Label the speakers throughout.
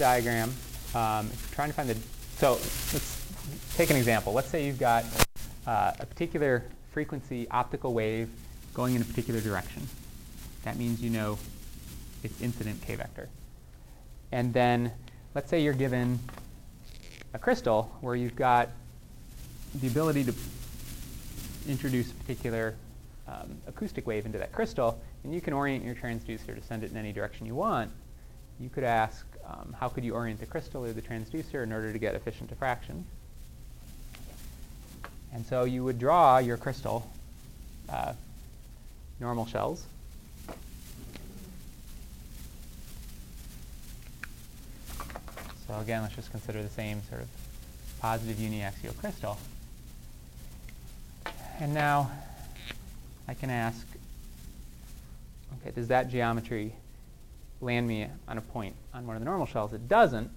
Speaker 1: diagram, um, if you're trying to find the, so let's take an example. Let's say you've got uh, a particular frequency optical wave going in a particular direction. That means you know its incident k vector. And then let's say you're given a crystal where you've got the ability to introduce a particular um, acoustic wave into that crystal, and you can orient your transducer to send it in any direction you want. You could ask, um, how could you orient the crystal or the transducer in order to get efficient diffraction? And so you would draw your crystal uh, normal shells. So again, let's just consider the same sort of positive uniaxial crystal. And now I can ask, okay, does that geometry land me on a point on one of the normal shells? It doesn't.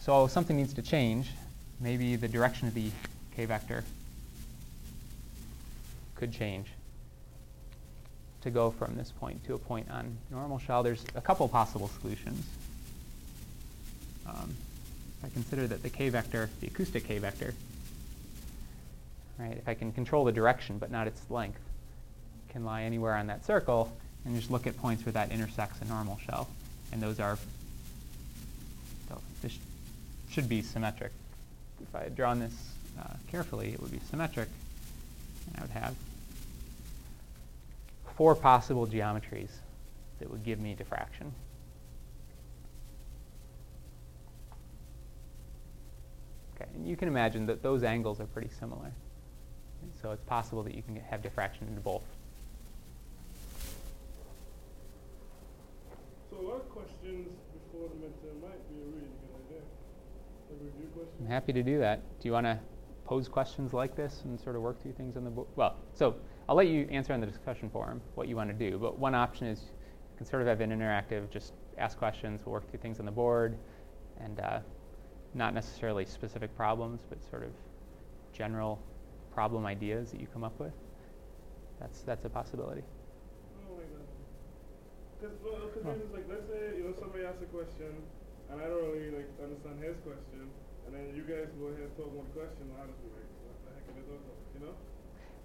Speaker 1: So something needs to change. Maybe the direction of the k vector could change to go from this point to a point on normal shell. There's a couple possible solutions. Um, I consider that the k vector, the acoustic k vector, right, if I can control the direction but not its length, can lie anywhere on that circle and just look at points where that intersects a normal shell. And those are, so this should be symmetric. If I had drawn this uh, carefully, it would be symmetric. And I would have four possible geometries that would give me diffraction. Okay, and you can imagine that those angles are pretty similar. So it's possible that you can have diffraction into both.
Speaker 2: So a lot of questions before the midterm might be a really good idea.
Speaker 1: I'm happy to do that. Do you want to pose questions like this and sort of work through things on the board? Well, so I'll let you answer on the discussion forum what you want to do. But one option is you can sort of have an interactive, just ask questions, we'll work through things on the board, and uh, not necessarily specific problems, but sort of general problem ideas that you come up with. That's that's a possibility.
Speaker 2: I don't like that. Because well, cause then it's like, let's say, you know, somebody asks a question, and I don't really like understand his question, and then you guys go ahead and talk one question, I'll just be like, what the heck are they talking about, you know?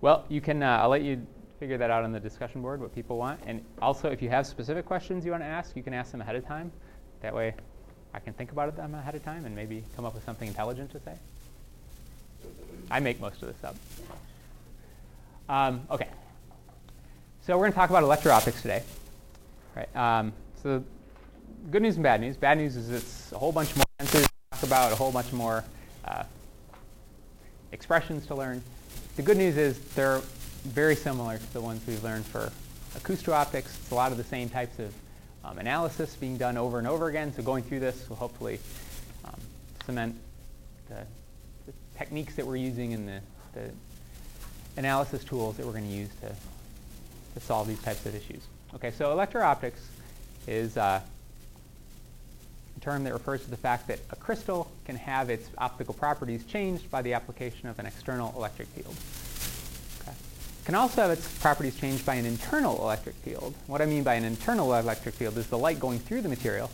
Speaker 1: Well, you can. Uh, I'll let you figure that out on the discussion board what people want, and also if you have specific questions you want to ask, you can ask them ahead of time. That way, I can think about them ahead of time and maybe come up with something intelligent to say. I make most of this up. Um, okay. So we're going to talk about electro-optics today. Right. Um, so good news and bad news. Bad news is it's a whole bunch more tensors to talk about, a whole bunch more uh, expressions to learn. The good news is they're very similar to the ones we've learned for acousto-optics. It's a lot of the same types of um, analysis being done over and over again. So going through this will hopefully um, cement the, the, techniques that we're using and the, the analysis tools that we're going to use to, to solve these types of issues. Okay, so electro-optics is uh, a term that refers to the fact that a crystal can have its optical properties changed by the application of an external electric field. Okay. It can also have its properties changed by an internal electric field. What I mean by an internal electric field is the light going through the material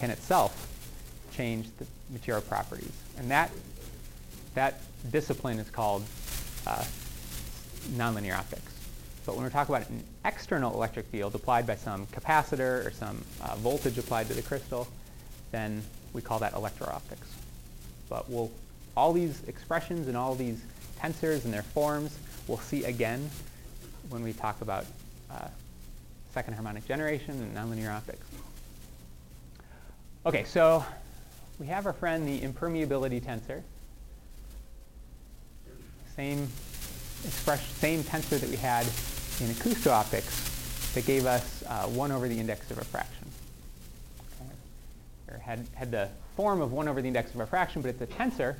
Speaker 1: can itself change the material properties. And that, that discipline is called uh, nonlinear optics. But when we're talking about an external electric field applied by some capacitor or some uh, voltage applied to the crystal, then we call that electro-optics. But we'll, all these expressions and all these tensors and their forms we'll see again when we talk about uh, second harmonic generation and nonlinear optics. Okay, so we have our friend the impermeability tensor. Same expression, same tensor that we had in acousto-optics that gave us uh, 1 over the index of refraction. Okay. Or had, had the form of 1 over the index of refraction, but it's a tensor.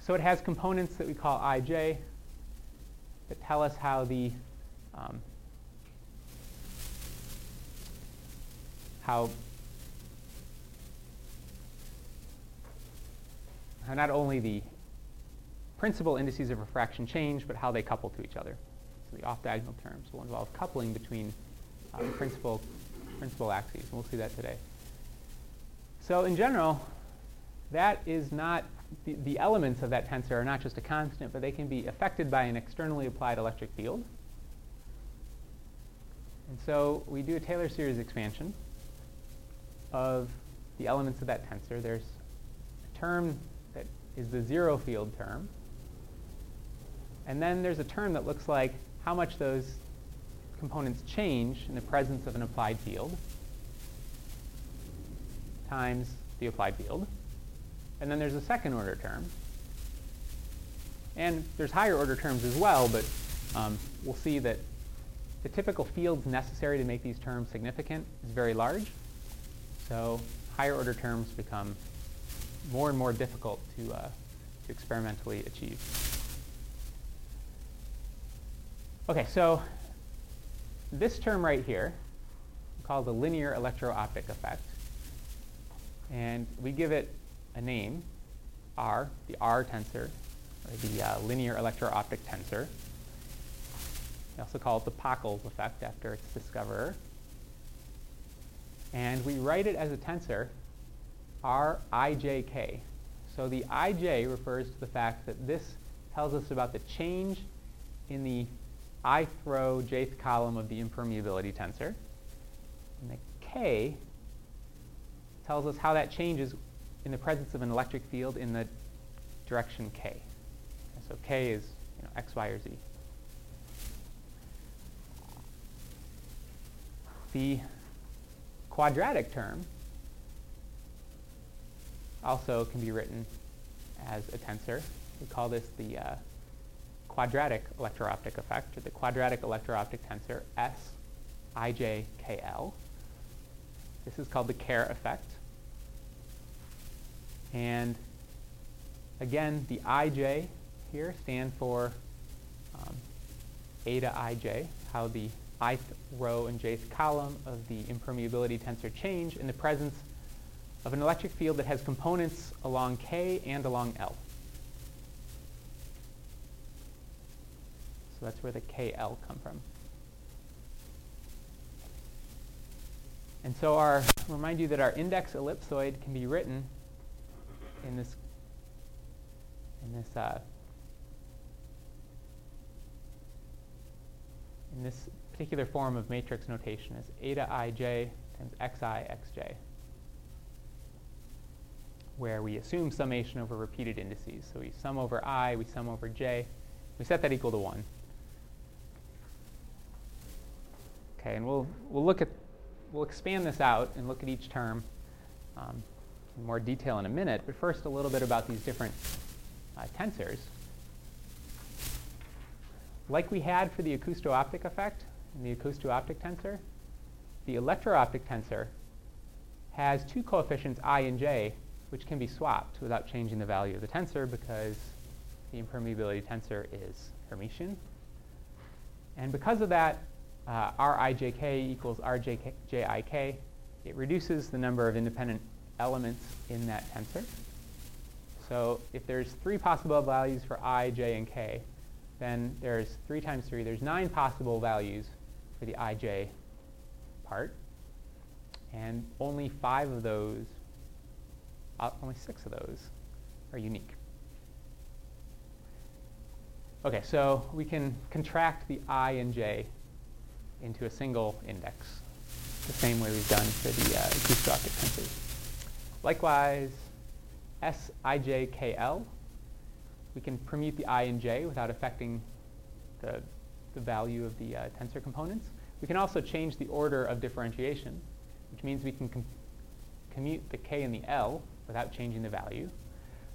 Speaker 1: So it has components that we call ij that tell us how the um, how how not only the principal indices of refraction change, but how they couple to each other. The off-diagonal terms will involve coupling between uh, principal, principal axes, and we'll see that today. So in general, that is not, the, the elements of that tensor are not just a constant, but they can be affected by an externally applied electric field. And so we do a Taylor series expansion of the elements of that tensor. There's a term that is the zero field term. And then there's a term that looks like how much those components change in the presence of an applied field times the applied field. And then there's a second order term. And there's higher order terms as well, but um, we'll see that the typical fields necessary to make these terms significant is very large. So higher order terms become more and more difficult to, uh, to experimentally achieve. Okay, so this term right here, called the linear electro-optic effect, and we give it a name, R, the R tensor, or the uh, linear electro-optic tensor. We also call it the Pockels effect after its discoverer. And we write it as a tensor Rijk. So the ij refers to the fact that this tells us about the change in the ith row jth column of the impermeability tensor. And the k tells us how that changes in the presence of an electric field in the direction k. So k is you know, x, y, or z. The quadratic term also can be written as a tensor. We call this the uh, quadratic electro-optic effect, or the quadratic electro-optic tensor SIJKL. This is called the Kerr effect. And again, the ij here stand for um, eta ij, how the ith row and jth column of the impermeability tensor change in the presence of an electric field that has components along K and along L. So that's where the KL come from. And so our remind you that our index ellipsoid can be written in this in this uh, in this particular form of matrix notation as eta ij times xi xj where we assume summation over repeated indices. So we sum over i, we sum over j, we set that equal to 1. Okay, and we'll, we'll look at, we'll expand this out and look at each term um, in more detail in a minute, but first a little bit about these different uh, tensors. Like we had for the acousto-optic effect in the acousto-optic tensor, the electro-optic tensor has two coefficients i and j which can be swapped without changing the value of the tensor because the impermeability tensor is Hermitian. And because of that, uh, Rijk equals Rjik. It reduces the number of independent elements in that tensor. So if there's three possible values for i, j, and k, then there's 3 times 3, there's 9 possible values for the ij part. And only 5 of those uh, only six of those are unique. Okay, so we can contract the i and j into a single index, the same way we've done for the uh, acousto-optic tensors. Likewise, Sijkl, we can permute the i and j without affecting the, the value of the uh, tensor components. We can also change the order of differentiation, which means we can com commute the k and the l without changing the value.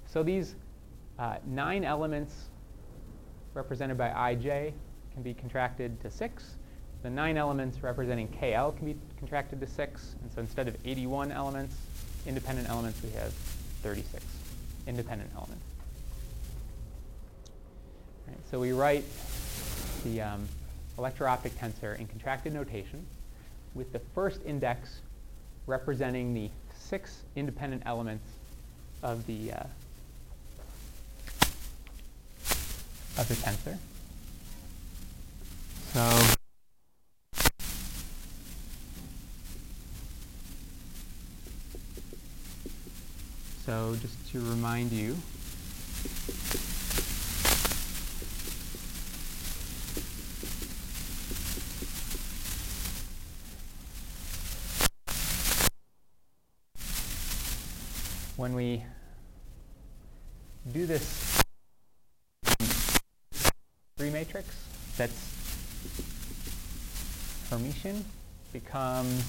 Speaker 1: So these uh, nine elements represented by ij can be contracted to 6. The nine elements representing kl can be contracted to 6. And so instead of 81 elements, independent elements, we have 36 independent elements. Right, so we write the um, electro-optic tensor in contracted notation with the first index representing the six independent elements of the uh, of the tensor. So just to remind you, when we do this three matrix that's Hermitian becomes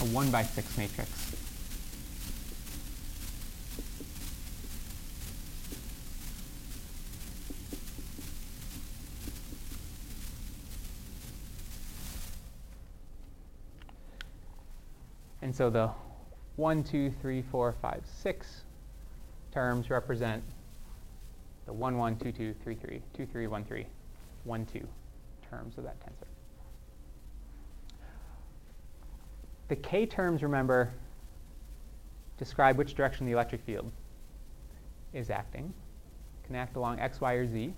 Speaker 1: a 1 by 6 matrix. And so the 1, 2, 3, 4, 5, 6 terms represent the 1, 1, 2, 2, 3, 3, 2, 3, 1, 3, 1, 2 terms of that tensor. The k terms, remember, describe which direction the electric field is acting. Can act along x, y, or z.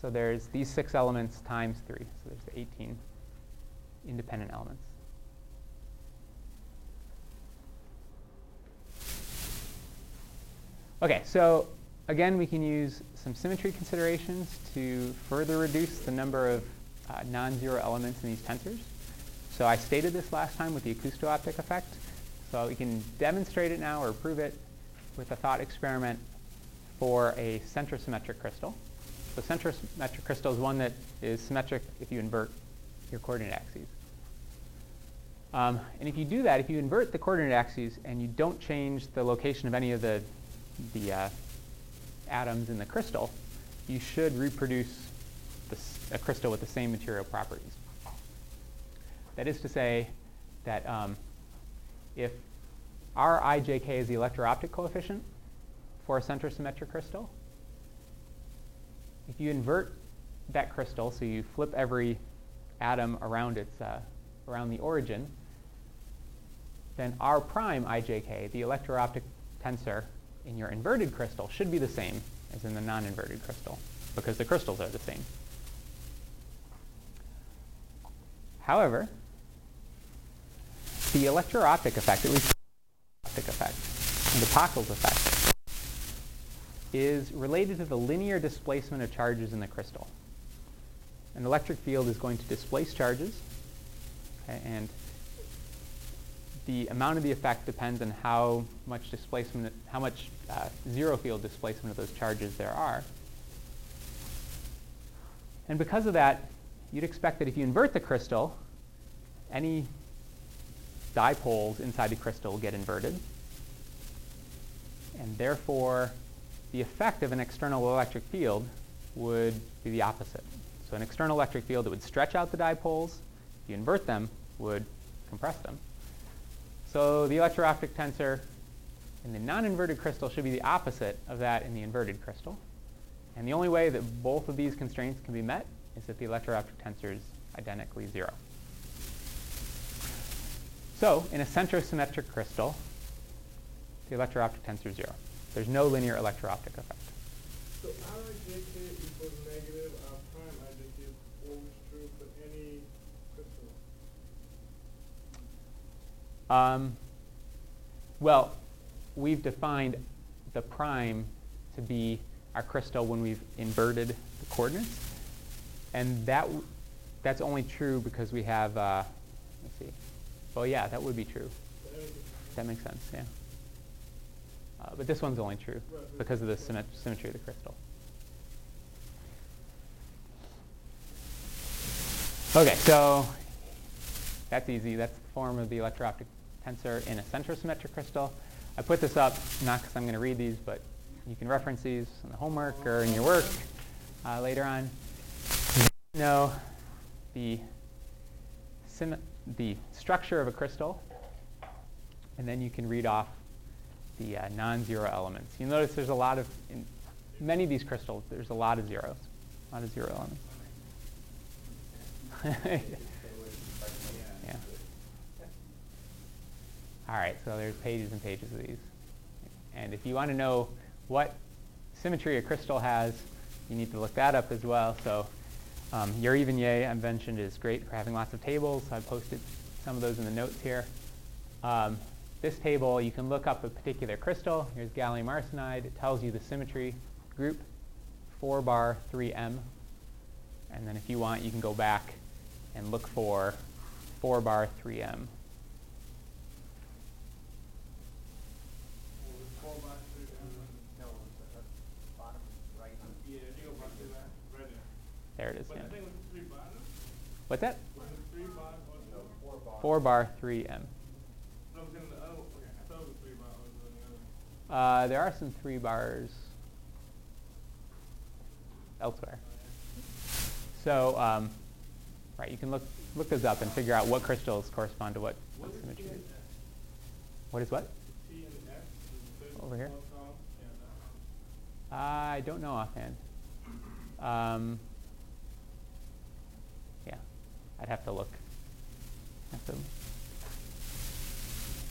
Speaker 1: So there's these six elements times 3. So there's 18 independent elements. Okay, so again, we can use some symmetry considerations to further reduce the number of uh, non-zero elements in these tensors. So I stated this last time with the acousto-optic effect. So we can demonstrate it now or prove it with a thought experiment for a centrosymmetric crystal. So centrosymmetric crystal is one that is symmetric if you invert your coordinate axes. Um, and if you do that, if you invert the coordinate axes and you don't change the location of any of the, the uh, atoms in the crystal, you should reproduce this, a crystal with the same material properties. That is to say that um, if Rijk is the electro-optic coefficient for a centrosymmetric crystal, if you invert that crystal, so you flip every atom around its uh, around the origin, then r prime ijk, the electro-optic tensor in your inverted crystal, should be the same as in the non-inverted crystal, because the crystals are the same. However, the electro-optic effect, at least the optic effect, the Pockels effect, is related to the linear displacement of charges in the crystal. An electric field is going to displace charges, okay, and the amount of the effect depends on how much displacement, how much uh, zero field displacement of those charges there are. And because of that, you'd expect that if you invert the crystal, any dipoles inside the crystal will get inverted. And therefore, the effect of an external electric field would be the opposite. So an external electric field that would stretch out the dipoles, if you invert them, would compress them. So the electro-optic tensor in the non-inverted crystal should be the opposite of that in the inverted crystal. And the only way that both of these constraints can be met is if the electro-optic tensor is identically zero. So in a centrosymmetric crystal, the electro-optic tensor is zero. There's no linear electro-optic effect.
Speaker 2: So RJK equals negative, R prime RJK is always true for any crystal?
Speaker 1: Um, well, we've defined the prime to be our crystal when we've inverted the coordinates. And that that's only true because we have, uh, let's see, well, yeah, that would be true. That makes sense, yeah. Uh, but this one's only true because of the symmet symmetry of the crystal. Okay, so that's easy. That's form of the electro-optic tensor in a centrosymmetric crystal. I put this up not because I'm going to read these, but you can reference these in the homework or in your work uh, later on. Know the the structure of a crystal, and then you can read off the uh, non-zero elements. You notice there's a lot of, in many of these crystals, there's a lot of zeros, a lot of zero elements. yeah. All right, so there's pages and pages of these. And if you want to know what symmetry a crystal has, you need to look that up as well. So um, Yariv and Yeh, I mentioned, is great for having lots of tables. I posted some of those in the notes here. Um, this table, you can look up a particular crystal. Here's gallium arsenide. It tells you the symmetry group, 4 bar 3m. And then if you want, you can go back and look for 4 bar 3m.
Speaker 2: Four by three, um,
Speaker 3: No, it's at the bottom right.
Speaker 2: Yeah, you go back to that, right there.
Speaker 1: There it is. Yeah.
Speaker 2: I think it was three bar, no?
Speaker 1: What's that?
Speaker 2: Three bar or
Speaker 3: No,
Speaker 2: no?
Speaker 3: four bar.
Speaker 1: 3m.
Speaker 2: No, it was in the other, okay, I thought it was three bar, it was in the other.
Speaker 1: Uh, there are some 3 bars elsewhere. So, um, right, you can look, look those up and figure out what crystals correspond to what, what
Speaker 2: What is
Speaker 1: symmetry. Is. What is what?
Speaker 2: T and S? is
Speaker 1: Over here?
Speaker 2: first column? Yeah, that one.
Speaker 1: I don't know offhand. Um, yeah, I'd have to look.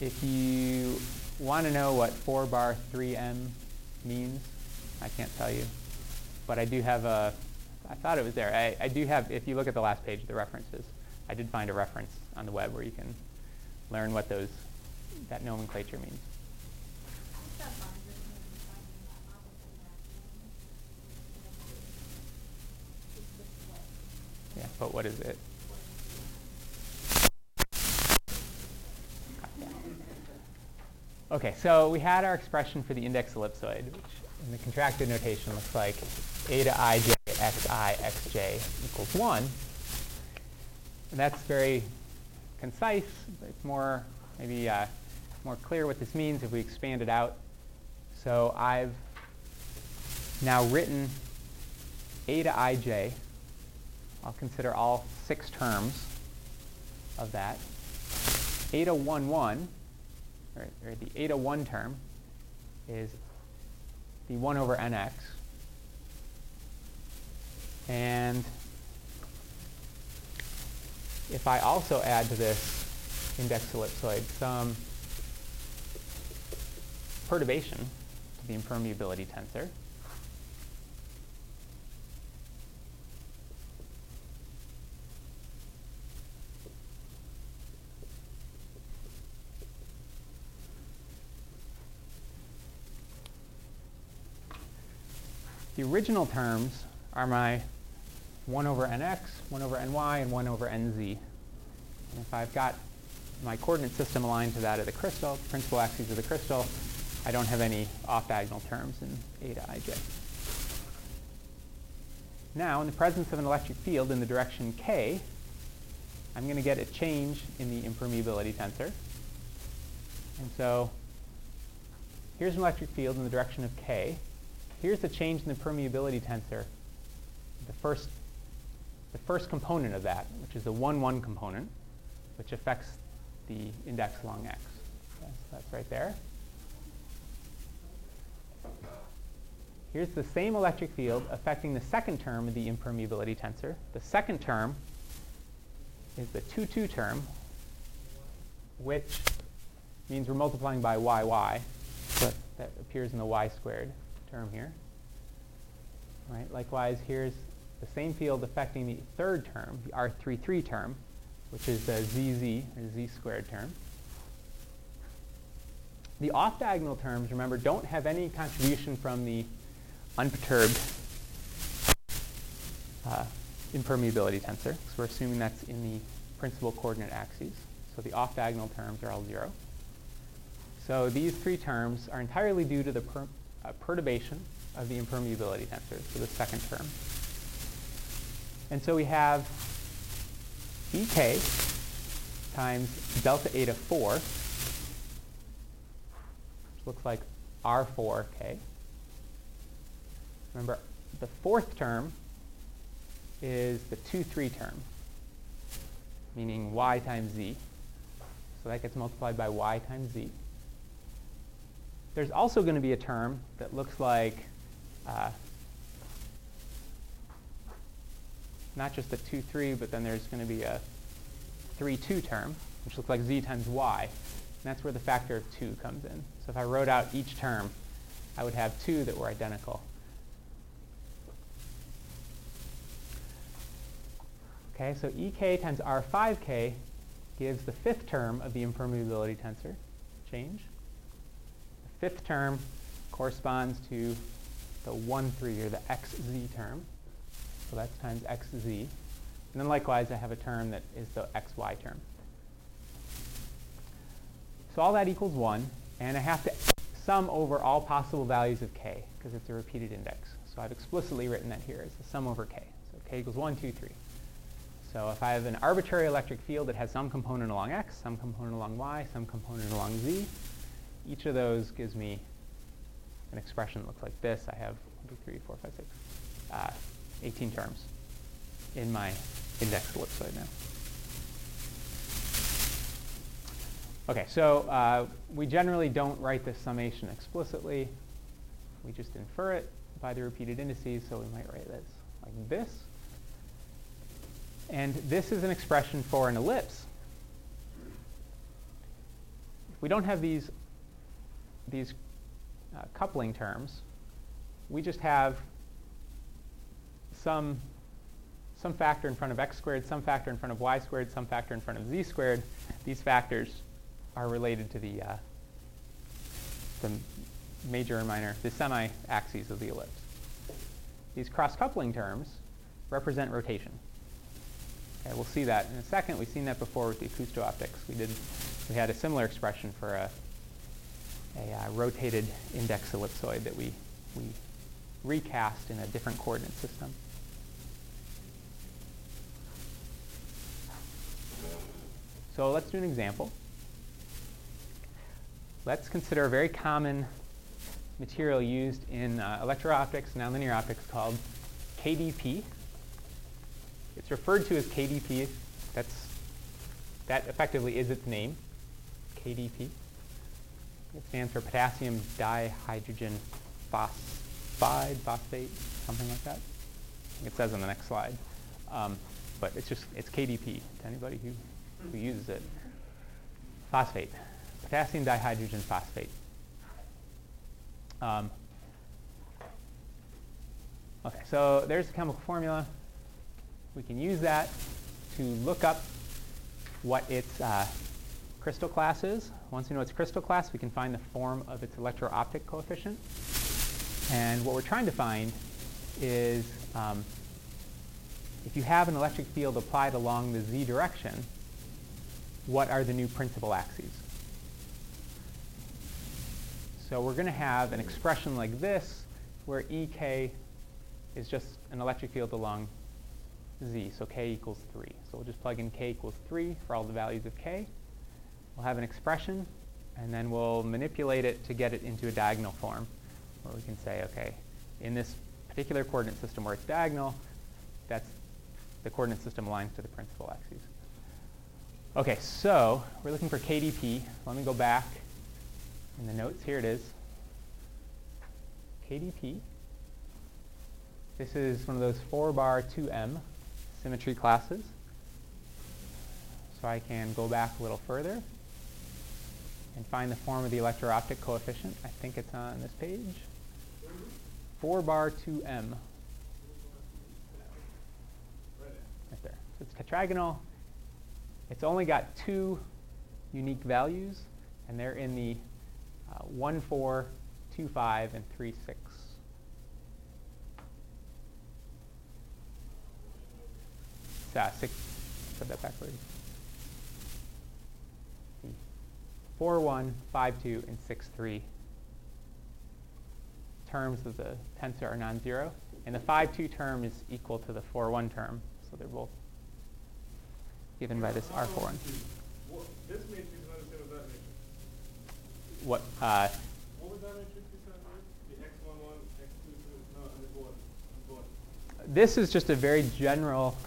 Speaker 1: If you want to know what 4 bar 3m means, I can't tell you. But I do have a, I thought it was there. I, I do have, if you look at the last page, of the references. I did find a reference on the web where you can learn what those, that nomenclature means. Yeah, but what is it? Okay, so we had our expression for the index ellipsoid, which in the contracted notation looks like eta ij xi xj equals 1. And that's very concise. It's more, maybe uh, more clear what this means if we expand it out. So I've now written eta ij. I'll consider all six terms of that. Eta 1, 1, or, or the eta 1 term, is the 1 over nx. And if I also add to this index ellipsoid some perturbation to the impermeability tensor, The original terms are my 1 over nx, 1 over ny, and 1 over nz. And if I've got my coordinate system aligned to that of the crystal, principal axes of the crystal, I don't have any off-diagonal terms in eta ij. Now, in the presence of an electric field in the direction k, I'm going to get a change in the impermeability tensor. And so here's an electric field in the direction of k. Here's the change in the permeability tensor, the first, the first component of that, which is the 1, 1 component, which affects the index along x. Okay, so that's right there. Here's the same electric field affecting the second term of the impermeability tensor. The second term is the 2, 2 term, which means we're multiplying by yy, but that appears in the y squared term here. Right? Likewise, here's the same field affecting the third term, the R33 term, which is the ZZ, or Z squared term. The off-diagonal terms, remember, don't have any contribution from the unperturbed uh, impermeability tensor, because we're assuming that's in the principal coordinate axes. So the off-diagonal terms are all zero. So these three terms are entirely due to the per, uh, perturbation of the impermeability tensor, so the second term. And so we have ek times delta eta 4, which looks like r4k. Remember, the fourth term is the 2, 3 term, meaning y times z. So that gets multiplied by y times z. There's also going to be a term that looks like uh, not just a 2, 3, but then there's going to be a 3, 2 term, which looks like z times y. And that's where the factor of 2 comes in. So if I wrote out each term, I would have two that were identical. Okay, so ek times r5k gives the fifth term of the impermeability tensor, change. Fifth term corresponds to the 1, 3, or the xz term. So that's times xz. And then likewise, I have a term that is the xy term. So all that equals 1, and I have to sum over all possible values of k, because it's a repeated index. So I've explicitly written that here as the sum over k. So k equals 1, 2, 3. So if I have an arbitrary electric field that has some component along x, some component along y, some component along z, each of those gives me an expression that looks like this. I have 1, 2, 3, 4, 5, 6, uh, 18 terms in my index ellipsoid now. Okay, so uh, we generally don't write this summation explicitly. We just infer it by the repeated indices, so we might write this like this. And this is an expression for an ellipse. If we don't have these, these uh, coupling terms, we just have some, some factor in front of x squared, some factor in front of y squared, some factor in front of z squared. These factors are related to the, uh, the major and minor, the semi-axes of the ellipse. These cross-coupling terms represent rotation. Okay, we'll see that in a second. We've seen that before with the acousto-optics. We did, we had a similar expression for a, a uh, rotated index ellipsoid that we, we recast in a different coordinate system. So let's do an example. Let's consider a very common material used in uh, electro-optics, nonlinear optics called KDP. It's referred to as KDP. That's, that effectively is its name, KDP. It stands for potassium dihydrogen phosphide, phosphate, something like that. It says on the next slide. Um, but it's just, it's KDP to anybody who, who uses it. Phosphate, potassium dihydrogen phosphate. Um, okay, so there's the chemical formula. We can use that to look up what its uh, crystal class is. Once we know its crystal class, we can find the form of its electro-optic coefficient. And what we're trying to find is um, if you have an electric field applied along the z direction, what are the new principal axes? So we're going to have an expression like this where Ek is just an electric field along z, so k equals 3. So we'll just plug in k equals 3 for all the values of k. We'll have an expression, and then we'll manipulate it to get it into a diagonal form, where we can say, okay, in this particular coordinate system where it's diagonal, that's the coordinate system aligns to the principal axes. Okay, so we're looking for KDP. Let me go back in the notes. Here it is. KDP. This is one of those 4 bar 2m symmetry classes. So I can go back a little further find the form of the electro-optic coefficient. I think it's on this page. 4 bar 2m. Right there. So it's tetragonal. It's only got two unique values, and they're in the uh, 1, 4, 2, 5, and 3, 6. Uh, six, put that backwards. 4, 1, 5, 2, and 6, 3 terms of the tensor are non-zero. And the 5, 2 term is equal to the 4, 1 term. So they're both given by this R4 one.
Speaker 2: What, this matrix is not the same as that matrix.
Speaker 1: What, uh,
Speaker 2: What was that matrix you said? The x11, x22, no, on the board. The board.
Speaker 1: this is just a very general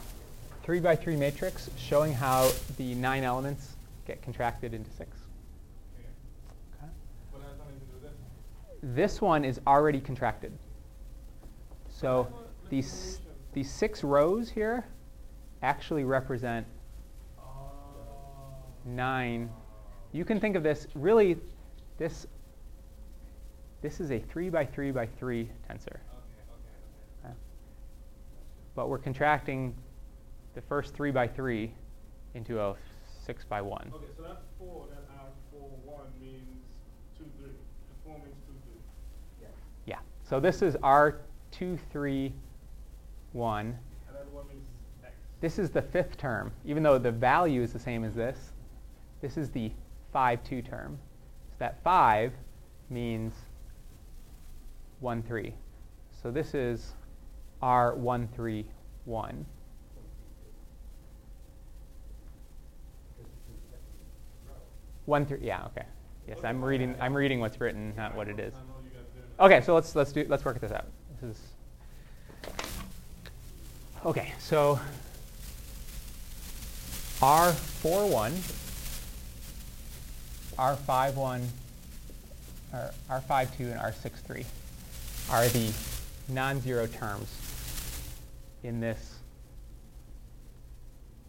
Speaker 1: 3 by 3 matrix showing how the nine elements get contracted into 6.
Speaker 2: Okay.
Speaker 1: Okay.
Speaker 2: But that has nothing to do with this.
Speaker 1: One is already contracted. So these, these six rows here actually represent
Speaker 2: Oh.
Speaker 1: nine. You can think of this really, this, this is a 3 by 3 by 3 tensor.
Speaker 2: Okay.
Speaker 1: But we're contracting the first 3 by 3 into a 6 by 1.
Speaker 2: Okay, so that four, that R four one means
Speaker 1: So this is R2, 3, 1.
Speaker 2: And then what means X?
Speaker 1: This is the fifth term. Even though the value is the same as this, this is the 5, 2 term. So that 5 means 1, 3. So this is R1, 3, 1. One three, yeah, okay. Yes, I'm reading. I'm reading what's written, not what it is. Okay, so let's let's do let's work this out. This is okay. So R four one, R five one, or R five two, and R six three are the non-zero terms in this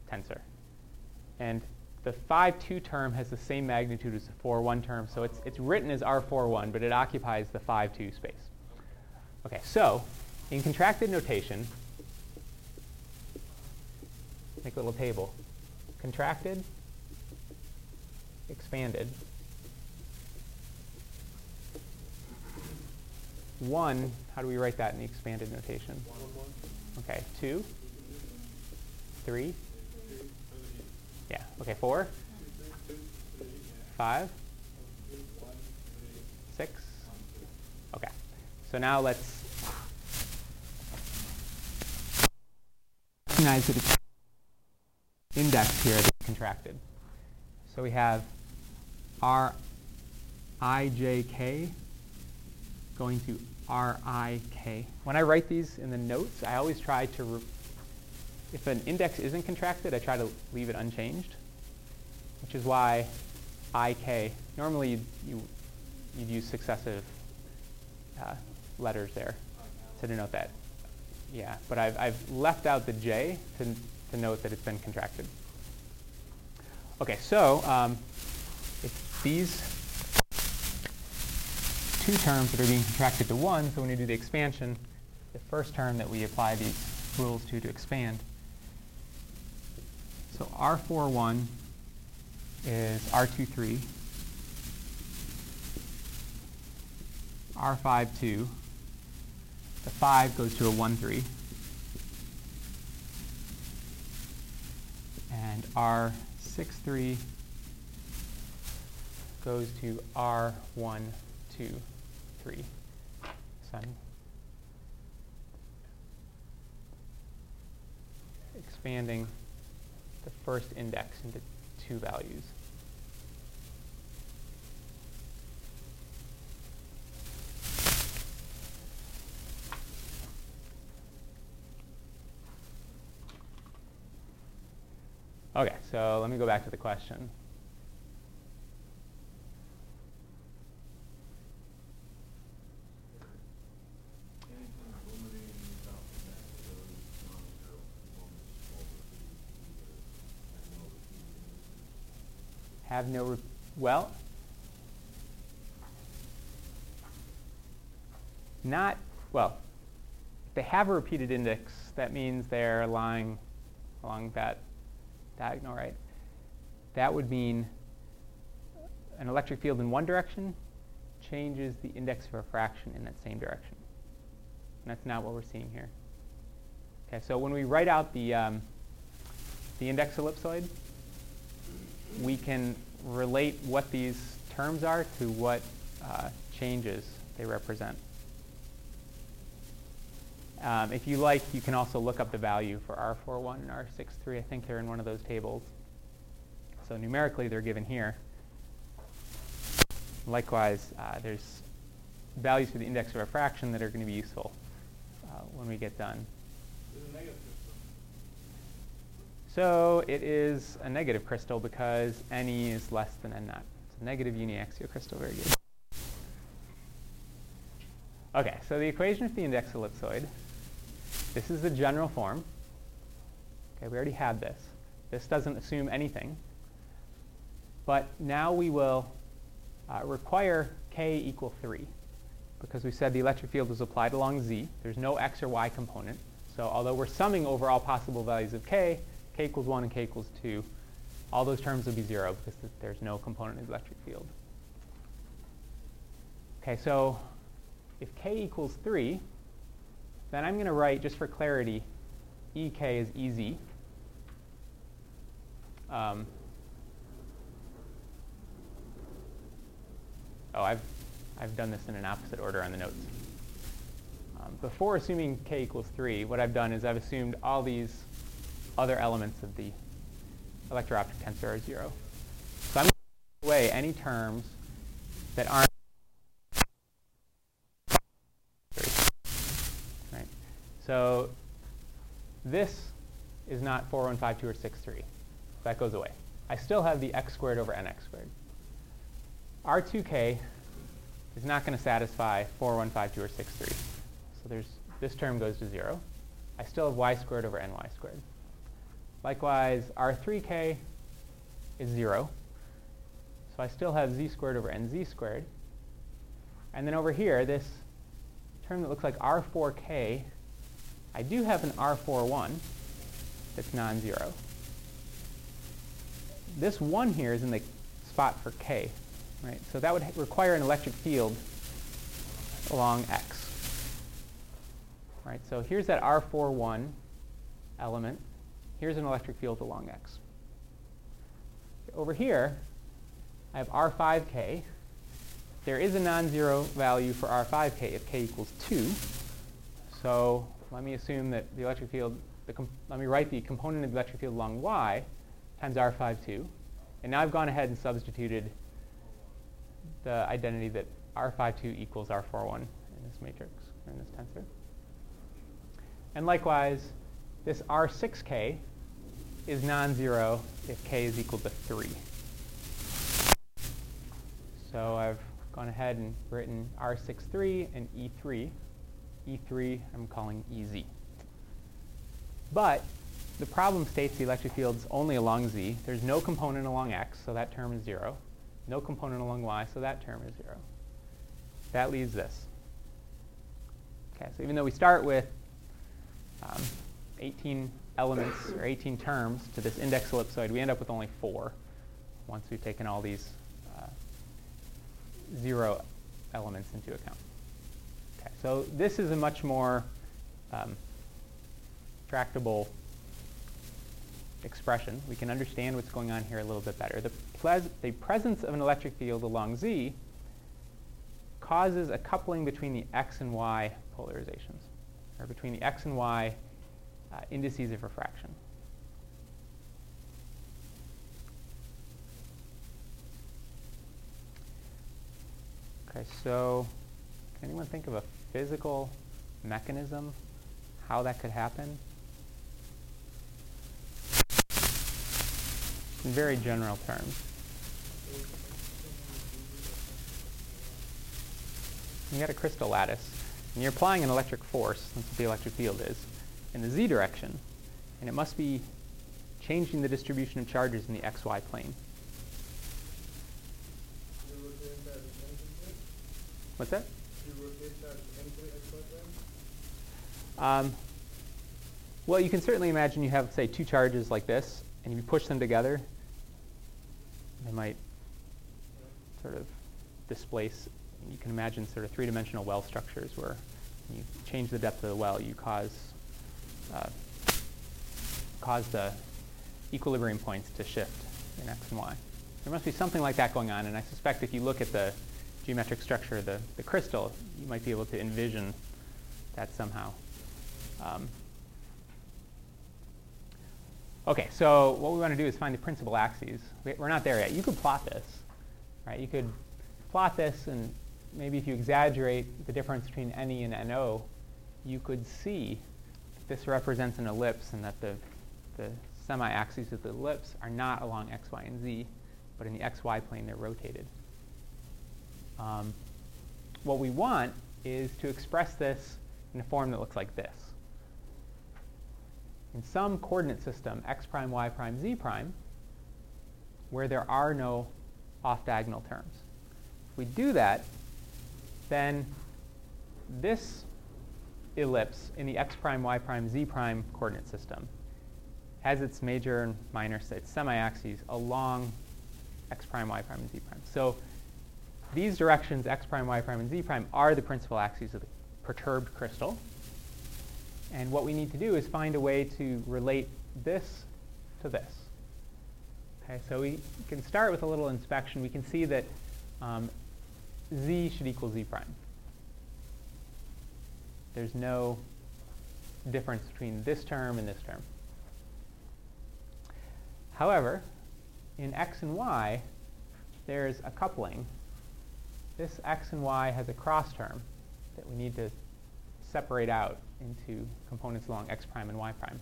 Speaker 1: tensor, and the 5-2 term has the same magnitude as the 4-1 term, so it's, it's written as R4-1, but it occupies the 5-2 space. Okay, so in contracted notation, make a little table. Contracted, expanded. One, how do we write that in the expanded notation? Okay, two, three, yeah, okay, four, five, six. Okay, so now let's recognize that it's index here that's contracted. So we have R I J K going to R I K. When I write these in the notes, I always try to if an index isn't contracted, I try to leave it unchanged, which is why ik, normally you'd, you, you'd use successive uh, letters there to denote that. Yeah, but I've, I've left out the j to, to note that it's been contracted. Okay, so um, these two terms that are being contracted to 1, so when you do the expansion, the first term that we apply these rules to to expand so R41 is R23, R52, the 5 goes to a 1, 3, and R63 goes to R1, 2, 3. So I'm expanding the first index into two values. Okay, so let me go back to the question. Have no, well, not, well, if they have a repeated index, that means they're lying along that diagonal, right? That would mean an electric field in one direction changes the index of refraction in that same direction. And that's not what we're seeing here. Okay, so when we write out the, um, the index ellipsoid, we can relate what these terms are to what uh, changes they represent. Um, if you like, you can also look up the value for R41 and R63. I think they're in one of those tables. So numerically, they're given here. Likewise, uh, there's values for the index of refraction that are going to be useful uh, when we get done. So it is a negative crystal because Ne is less than N naught. It's a negative uniaxial crystal, very good. Okay, so the equation for the index ellipsoid, this is the general form. Okay, we already had this. This doesn't assume anything. But now we will uh, require k equal 3 because we said the electric field was applied along z. There's no x or y component. So although we're summing over all possible values of k, k equals 1 and k equals 2, all those terms will be 0 because there's no component in the electric field. Okay, so if k equals 3, then I'm going to write, just for clarity, ek is ez. Um, oh, I've, I've done this in an opposite order on the notes. Um, before assuming k equals 3, what I've done is I've assumed all these other elements of the electro-optic tensor are 0. So I'm going to take away any terms that aren't right. So this is not 4152 or 63. That goes away. I still have the x squared over nx squared. R2k is not going to satisfy 4152 or 63. So there's this term goes to 0. I still have y squared over ny squared. Likewise, R3k is 0. So I still have z squared over nz squared. And then over here, this term that looks like R4k, I do have an R41 that's non-zero. This 1 here is in the spot for k, right? So that would require an electric field along x. Right, so here's that R41 element. Here's an electric field along x. Over here, I have R5k. There is a non-zero value for R5k if k equals 2. So let me assume that the electric field, the let me write the component of the electric field along y times R52. And now I've gone ahead and substituted the identity that R52 equals R41 in this matrix, in this tensor. And likewise, this R6k is non-zero if k is equal to 3. So I've gone ahead and written R63 and E3. E3 I'm calling EZ. But the problem states the electric field's only along z. There's no component along x, so that term is 0. No component along y, so that term is 0. That leaves this. Okay, so even though we start with um, 18 elements or 18 terms to this index ellipsoid, we end up with only four once we've taken all these uh, zero elements into account. Okay, so this is a much more um, tractable expression. We can understand what's going on here a little bit better. The, the presence of an electric field along z causes a coupling between the x and y polarizations or between the x and y uh, indices of refraction. Okay, so can anyone think of a physical mechanism how that could happen? In very general terms. You got a crystal lattice. And you're applying an electric force, that's what the electric field is, in the z direction. And it must be changing the distribution of charges in the xy plane. What's that? Um, well, you can certainly imagine you have, say, two charges like this, and if you push them together, they might sort of displace you can imagine sort of three-dimensional well structures where you change the depth of the well, you cause uh, cause the equilibrium points to shift in x and y. There must be something like that going on, and I suspect if you look at the geometric structure of the, the crystal, you might be able to envision that somehow. Um, okay, so what we want to do is find the principal axes. We're not there yet. You could plot this, right? You could plot this and maybe if you exaggerate the difference between NE and NO, you could see this represents an ellipse and that the, the semi-axes of the ellipse are not along x, y, and z, but in the xy plane they're rotated. Um, what we want is to express this in a form that looks like this. In some coordinate system, x prime, y prime, z prime, where there are no off-diagonal terms. If we do that, then this ellipse in the x prime, y prime, z prime coordinate system has its major and minor its semi-axes along x prime, y prime, and z prime. So these directions, x prime, y prime, and z prime, are the principal axes of the perturbed crystal. And what we need to do is find a way to relate this to this. Okay, so we can start with a little inspection. We can see that um, z should equal z prime. There's no difference between this term and this term. However, in x and y, there's a coupling. This x and y has a cross term that we need to separate out into components along x prime and y prime.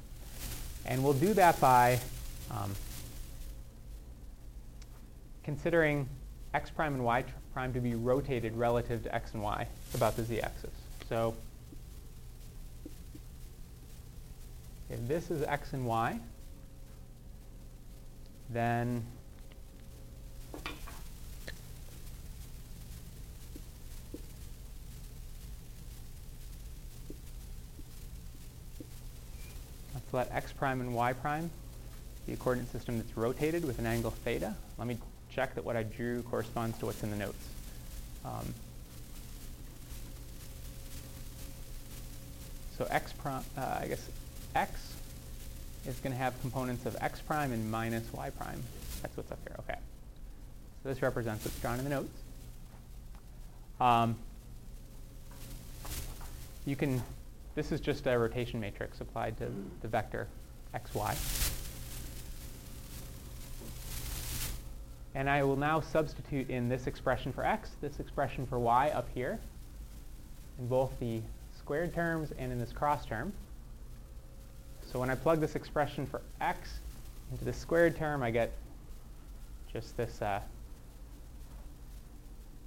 Speaker 1: And we'll do that by um, considering x prime and y prime to be rotated relative to x and y about the z-axis. So if this is x and y, then let's let x prime and y prime be a coordinate system that's rotated with an angle theta. Let me check that what I drew corresponds to what's in the notes. Um, so x prime, uh, I guess x is going to have components of x prime and minus y prime. That's what's up here. Okay. So this represents what's drawn in the notes. Um, you can, this is just a rotation matrix applied to the vector xy. And I will now substitute in this expression for x, this expression for y up here, in both the squared terms and in this cross term. So when I plug this expression for x into the squared term, I get just this, uh,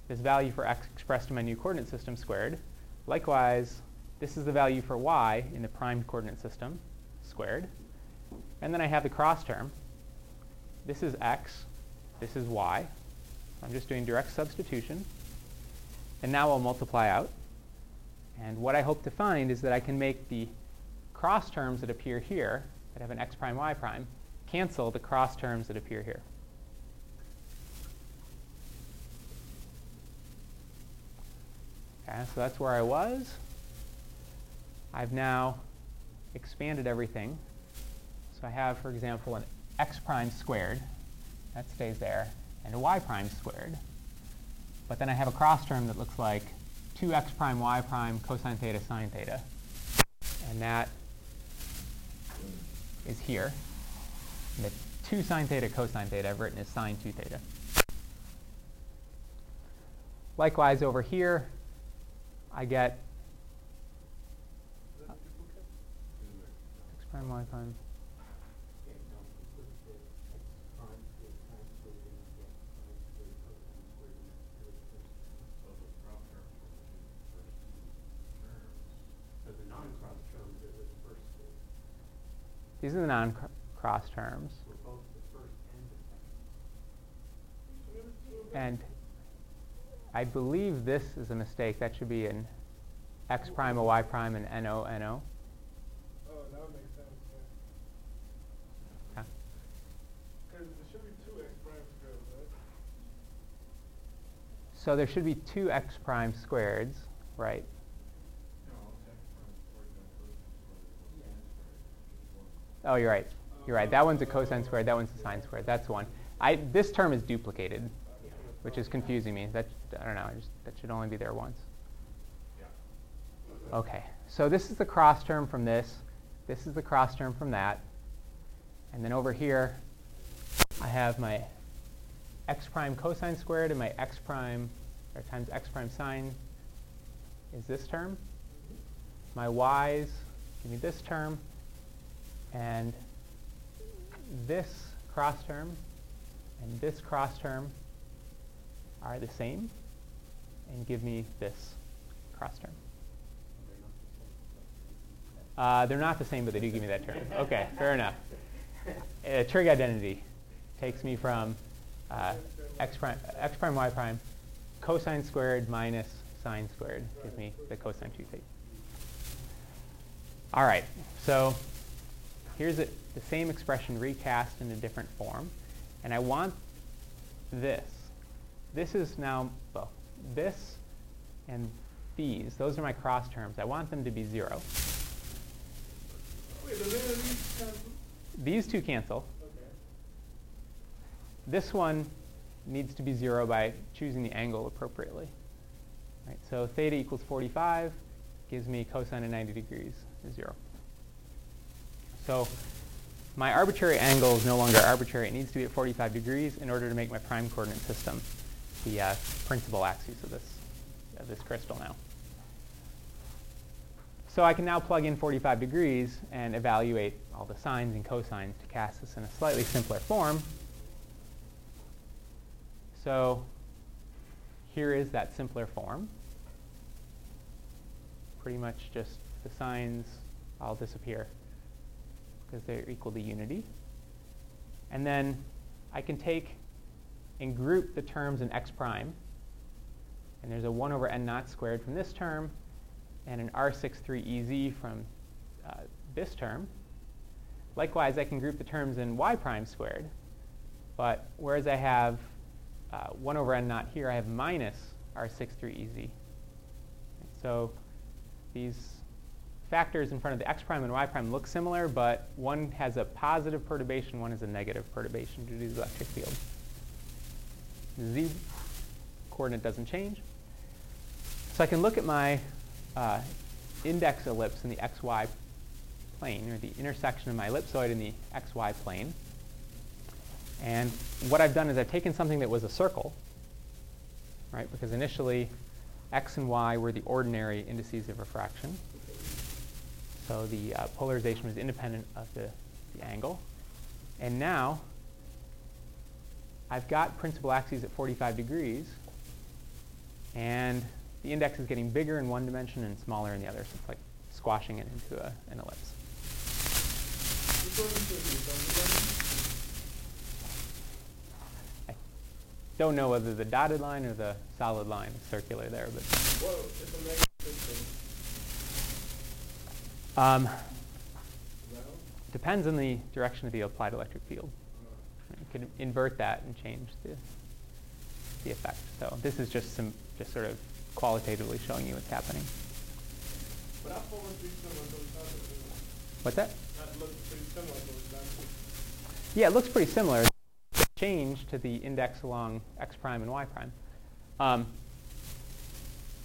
Speaker 1: this value for x expressed in my new coordinate system squared. Likewise, this is the value for y in the primed coordinate system squared. And then I have the cross term. This is x. This is y. I'm just doing direct substitution. And now I'll multiply out. And what I hope to find is that I can make the cross terms that appear here, that have an x prime, y prime, cancel the cross terms that appear here. Okay, so that's where I was. I've now expanded everything. So I have, for example, an x prime squared. That stays there. And a y prime squared. But then I have a cross term that looks like 2x prime y prime cosine theta sine theta. And that is here. And the 2 sine theta cosine theta I've written as sine 2 theta. Likewise, over here, I get x prime y prime. These are the non-cross terms. And I believe this is a mistake. That should be an x prime, a y prime, and no, no.
Speaker 2: Oh, that would make sense, yeah.
Speaker 1: Yeah.
Speaker 2: Because there should be two x prime squares, right?
Speaker 1: So there should be two x prime squareds, right? Oh, you're right. You're right. That one's a cosine squared. That one's a sine squared. That's one. I, this term is duplicated, which is confusing me. That I don't know. I just, that should only be there once. Okay. So this is the cross term from this. This is the cross term from that. And then over here, I have my x prime cosine squared and my x prime or times x prime sine is this term. My y's give me this term. And this cross term and this cross term are the same and give me this cross term. Uh, they're not the same, but they do give me that term. Okay, fair enough. Uh, trig identity takes me from uh, x prime, x prime, y prime, cosine squared minus sine squared gives me the cosine 2 theta. All right, so here's a, the same expression recast in a different form. And I want this this is now, well, this and these, those are my cross terms. I want them to be zero.
Speaker 2: Wait, these cancel?
Speaker 1: These two cancel.
Speaker 2: Okay.
Speaker 1: This one needs to be zero by choosing the angle appropriately. Right, so theta equals 45 gives me cosine of 90 degrees is zero. So my arbitrary angle is no longer arbitrary. It needs to be at 45 degrees in order to make my prime coordinate system the uh, principal axis of this, of this crystal now. So I can now plug in 45 degrees and evaluate all the sines and cosines to cast this in a slightly simpler form. So here is that simpler form. Pretty much just the sines all disappear because they're equal to unity. And then I can take and group the terms in x prime. And there's a 1 over n naught squared from this term and an R63EZ from uh, this term. Likewise, I can group the terms in y prime squared. But whereas I have uh, 1 over n naught here, I have minus R63EZ. So these factors in front of the x prime and y prime look similar, but one has a positive perturbation, one has a negative perturbation due to the electric field. Z coordinate doesn't change. So I can look at my uh, index ellipse in the xy plane, or the intersection of my ellipsoid in the xy plane. And what I've done is I've taken something that was a circle, right? Because initially, x and y were the ordinary indices of refraction. So the uh, polarization was independent of the, the angle. And now, I've got principal axes at 45 degrees, and the index is getting bigger in one dimension and smaller in the other. So it's like squashing it into a, an ellipse. I don't know whether the dotted line or the solid line is circular there, but
Speaker 2: it's a negative system.
Speaker 1: Um,
Speaker 2: Is that all?
Speaker 1: depends on the direction of the applied electric field. You could invert that and change the, the effect. So this is just some, just sort of qualitatively showing you what's happening.
Speaker 2: But that form is pretty similar to the other, isn't it?
Speaker 1: What's that?
Speaker 2: That looks pretty similar.
Speaker 1: Yeah, it looks pretty similar. Change to the index along x prime and y prime. Um,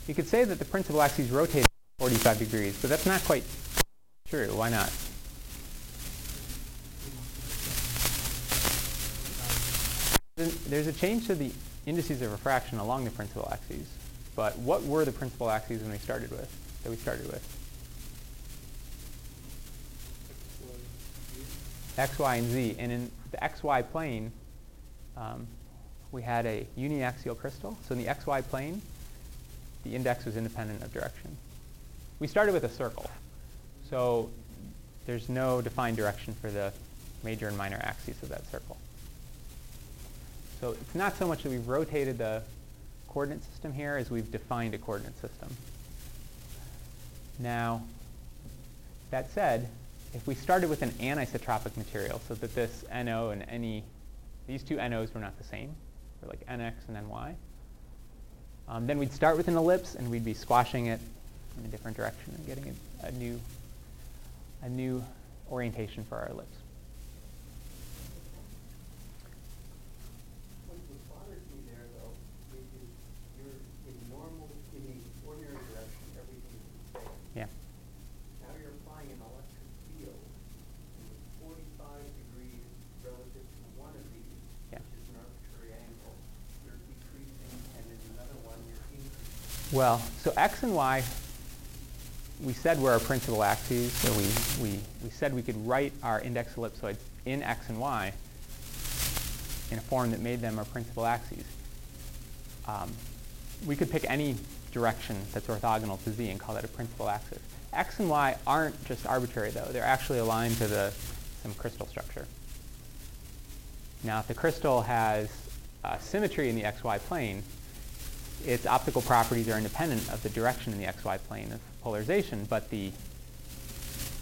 Speaker 1: you could say that the principal axes rotate 45 degrees, but that's not quite true. Why not? There's a change to the indices of refraction along the principal axes, but what were the principal axes when we started with? That we started with? x, y, and z. And in the xy plane, um, we had a uniaxial crystal. So in the xy plane, the index was independent of direction. We started with a circle. So there's no defined direction for the major and minor axes of that circle. So it's not so much that we've rotated the coordinate system here as we've defined a coordinate system. Now, that said, if we started with an anisotropic material, so that this NO and NE, these two NOs were not the same, they're like NX and NY, um, then we'd start with an ellipse and we'd be squashing it in a different direction and getting a, a new, a new orientation for our ellipse.
Speaker 3: What what bothers me there, though, is is you're in normal, in the ordinary direction, everything is the same.
Speaker 1: Yeah.
Speaker 3: Now you're applying an electric field with forty-five degrees relative to one of these,
Speaker 1: Yeah.
Speaker 3: which is an arbitrary angle. You're decreasing, and in another one, you're increasing.
Speaker 1: Well, so x and y, we said were our principal axes. So we, we, we said we could write our index ellipsoids in x and y in a form that made them our principal axes. Um, we could pick any direction that's orthogonal to z and call that a principal axis. X and y aren't just arbitrary, though. They're actually aligned to the, some crystal structure. Now, if the crystal has uh, symmetry in the xy plane, its optical properties are independent of the direction in the xy plane of polarization, but the,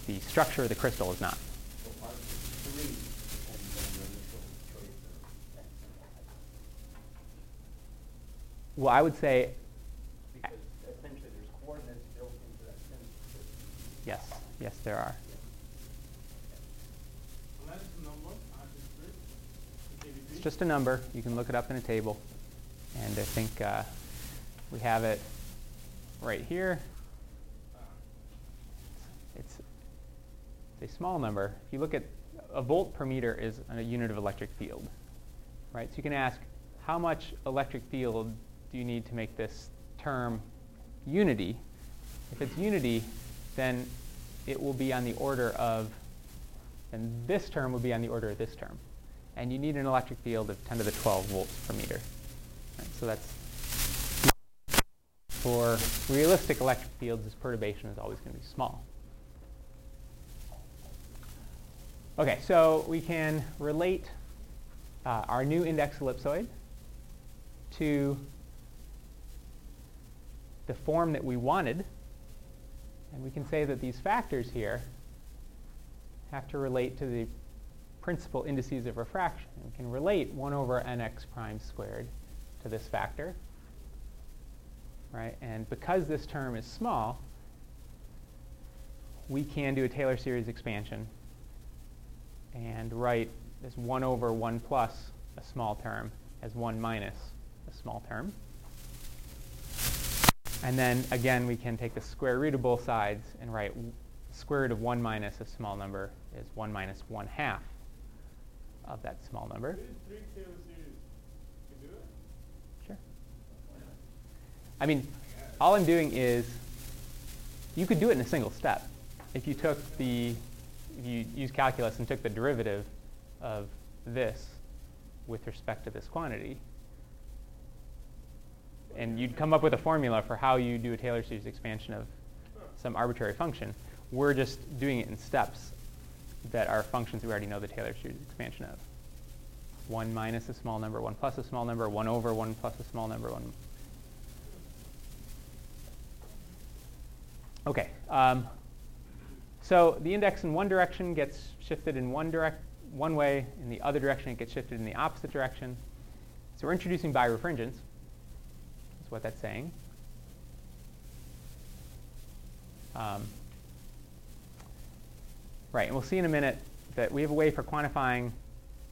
Speaker 1: the structure of the crystal is not. Well, I would say
Speaker 3: Because essentially there's coordinates built into that
Speaker 1: yes, yes, there are. It's just a number. You can look it up in a table. And I think uh, we have it right here. It's, it's a small number. If you look at a volt per meter is a unit of electric field, right? So you can ask, how much electric field do you need to make this term unity? If it's unity, then it will be on the order of, and this term will be on the order of this term. And you need an electric field of 10 to the 12 volts per meter. Right, so that's for realistic electric fields, this perturbation is always going to be small. Okay, so we can relate uh, our new index ellipsoid to the form that we wanted. And we can say that these factors here have to relate to the principal indices of refraction. We can relate 1 over nx prime squared to this factor. Right? And because this term is small, we can do a Taylor series expansion and write this 1 over 1 plus a small term as 1 minus a small term. And then again, we can take the square root of both sides and write square root of 1 minus a small number is 1 minus 1 half of that small number.
Speaker 2: Three Taylor series. You do it?
Speaker 1: Sure. I mean, all I'm doing is, you could do it in a single step. If you took the, you use calculus and took the derivative of this with respect to this quantity, and you'd come up with a formula for how you do a Taylor series expansion of some arbitrary function. We're just doing it in steps that are functions we already know the Taylor series expansion of. 1 minus a small number, 1 plus a small number, 1 over 1 plus a small number, 1. Okay. Um, so the index in one direction gets shifted in one direct one way, in the other direction it gets shifted in the opposite direction. So we're introducing birefringence. That's what that's saying. Um, right, and we'll see in a minute that we have a way for quantifying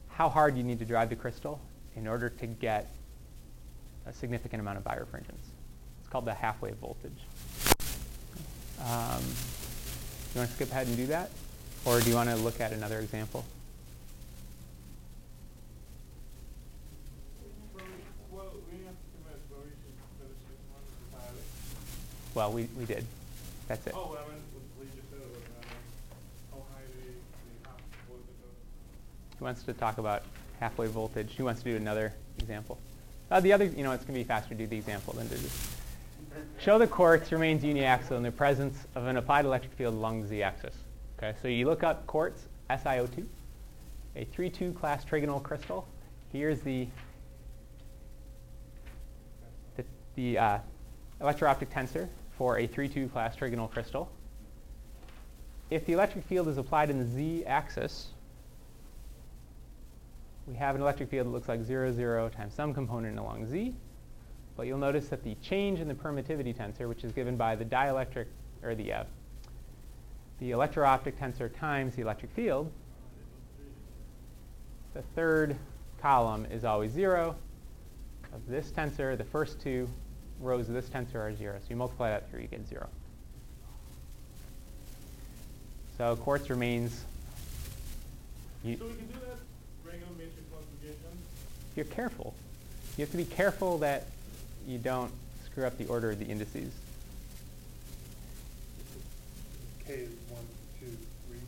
Speaker 1: how hard you need to drive the crystal in order to get a significant amount of birefringence. It's called the half-wave voltage. Um, you want to skip ahead and do that? Or do you want to look at another example?
Speaker 2: Well, we- we have to commit, but we should finish this one entirely.
Speaker 1: Well, we, we did. That's it.
Speaker 2: Oh, well, I meant, what we just said was, uh, how high the, the half voltage of.
Speaker 1: Who wants to talk about half-wave voltage? Who wants to do another example? Uh, the other, you know, it's going to be faster to do the example than to just show the quartz remains uniaxial in the presence of an applied electric field along the z-axis. Okay, so you look up quartz, SiO2, a 3-2 class trigonal crystal. Here's the the, the uh, electro-optic tensor for a 3-2 class trigonal crystal. If the electric field is applied in the z-axis, we have an electric field that looks like 0, 0 times some component along z. But you'll notice that the change in the permittivity tensor, which is given by the dielectric, or the, uh, the electro-optic tensor times the electric field, the third column is always 0. Of this tensor, the first two rows of this tensor are 0. So you multiply that through, you get 0. So quartz remains, you,
Speaker 2: So we can do that regular matrix multiplication?
Speaker 1: if you're careful. You have to be careful that you don't screw up the order of the indices.
Speaker 4: K is one, two, three,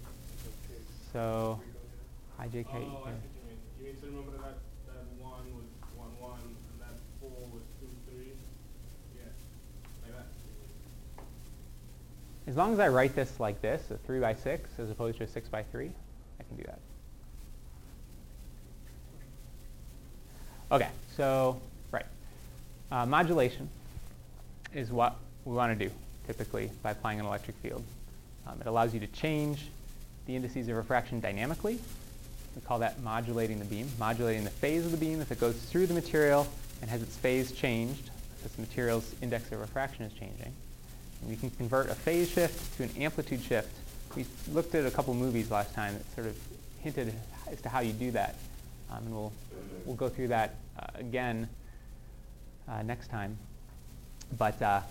Speaker 4: so K.
Speaker 1: So,
Speaker 4: three goes.
Speaker 1: IJK.
Speaker 2: Oh, I
Speaker 1: yeah.
Speaker 2: see what you mean. You mean to remember that, that one was one, one, and that four was two, three? Yeah, like that.
Speaker 1: As long as I write this like this, a 3 by 6 as opposed to a 6 by 3, I can do that. Okay, so, right. Uh, modulation is what we want to do typically by applying an electric field. Um, it allows you to change the indices of refraction dynamically. We call that modulating the beam, modulating the phase of the beam if it goes through the material and has its phase changed because the material's index of refraction is changing. And we can convert a phase shift to an amplitude shift. We looked at a couple movies last time that sort of hinted as to how you do that. Um, and we'll, we'll go through that uh, again uh, next time. But uh,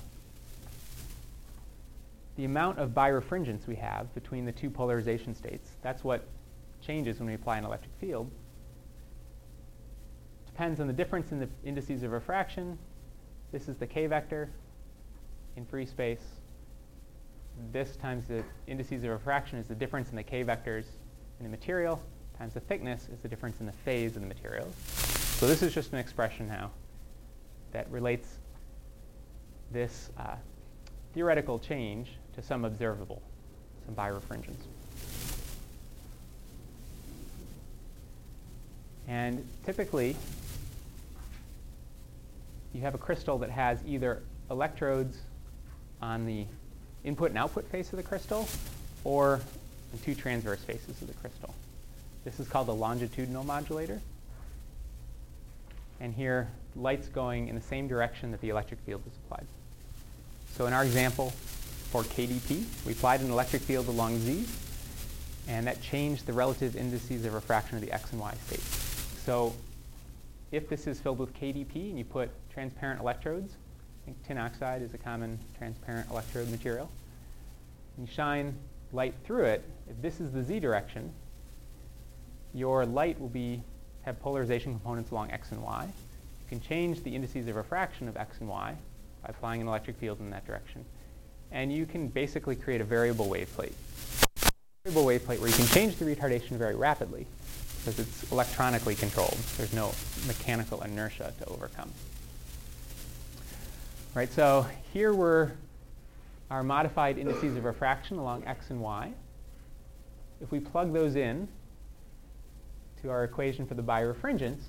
Speaker 1: the amount of birefringence we have between the two polarization states, that's what changes when we apply an electric field. Depends on the difference in the indices of refraction. This is the k vector in free space. This times the indices of refraction is the difference in the k vectors in the material times the thickness is the difference in the phase of the materials. So this is just an expression now that relates this uh, theoretical change to some observable, some birefringence. And typically, you have a crystal that has either electrodes on the input and output face of the crystal or in two transverse faces of the crystal. This is called a longitudinal modulator. And here, light's going in the same direction that the electric field is applied. So in our example for KDP, we applied an electric field along Z, and that changed the relative indices of refraction of the x and y states. So if this is filled with KDP and you put transparent electrodes, I think tin oxide is a common transparent electrode material, and you shine light through it, if this is the z direction, your light will be have polarization components along x and y. Can change the indices of refraction of x and y by applying an electric field in that direction. And you can basically create a variable wave plate. Variable wave plate where you can change the retardation very rapidly because it's electronically controlled. There's no mechanical inertia to overcome. Right, so here were our modified indices of refraction along x and y. If we plug those in to our equation for the birefringence,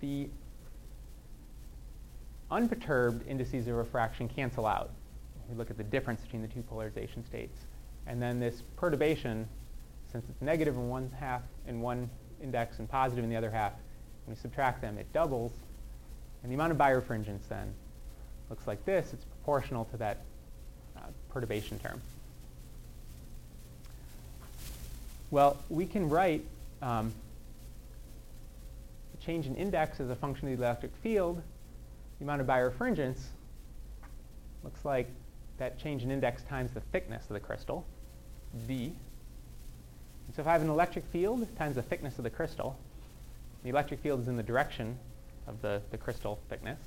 Speaker 1: the unperturbed indices of refraction cancel out. We look at the difference between the two polarization states. And then this perturbation, since it's negative in one half in one index and positive in the other half, when we subtract them, it doubles. And the amount of birefringence then looks like this. It's proportional to that uh, perturbation term. Well, we can write um, change in index as a function of the electric field. The amount of birefringence looks like that change in index times the thickness of the crystal, V. And so if I have an electric field times the thickness of the crystal, the electric field is in the direction of the, the crystal thickness,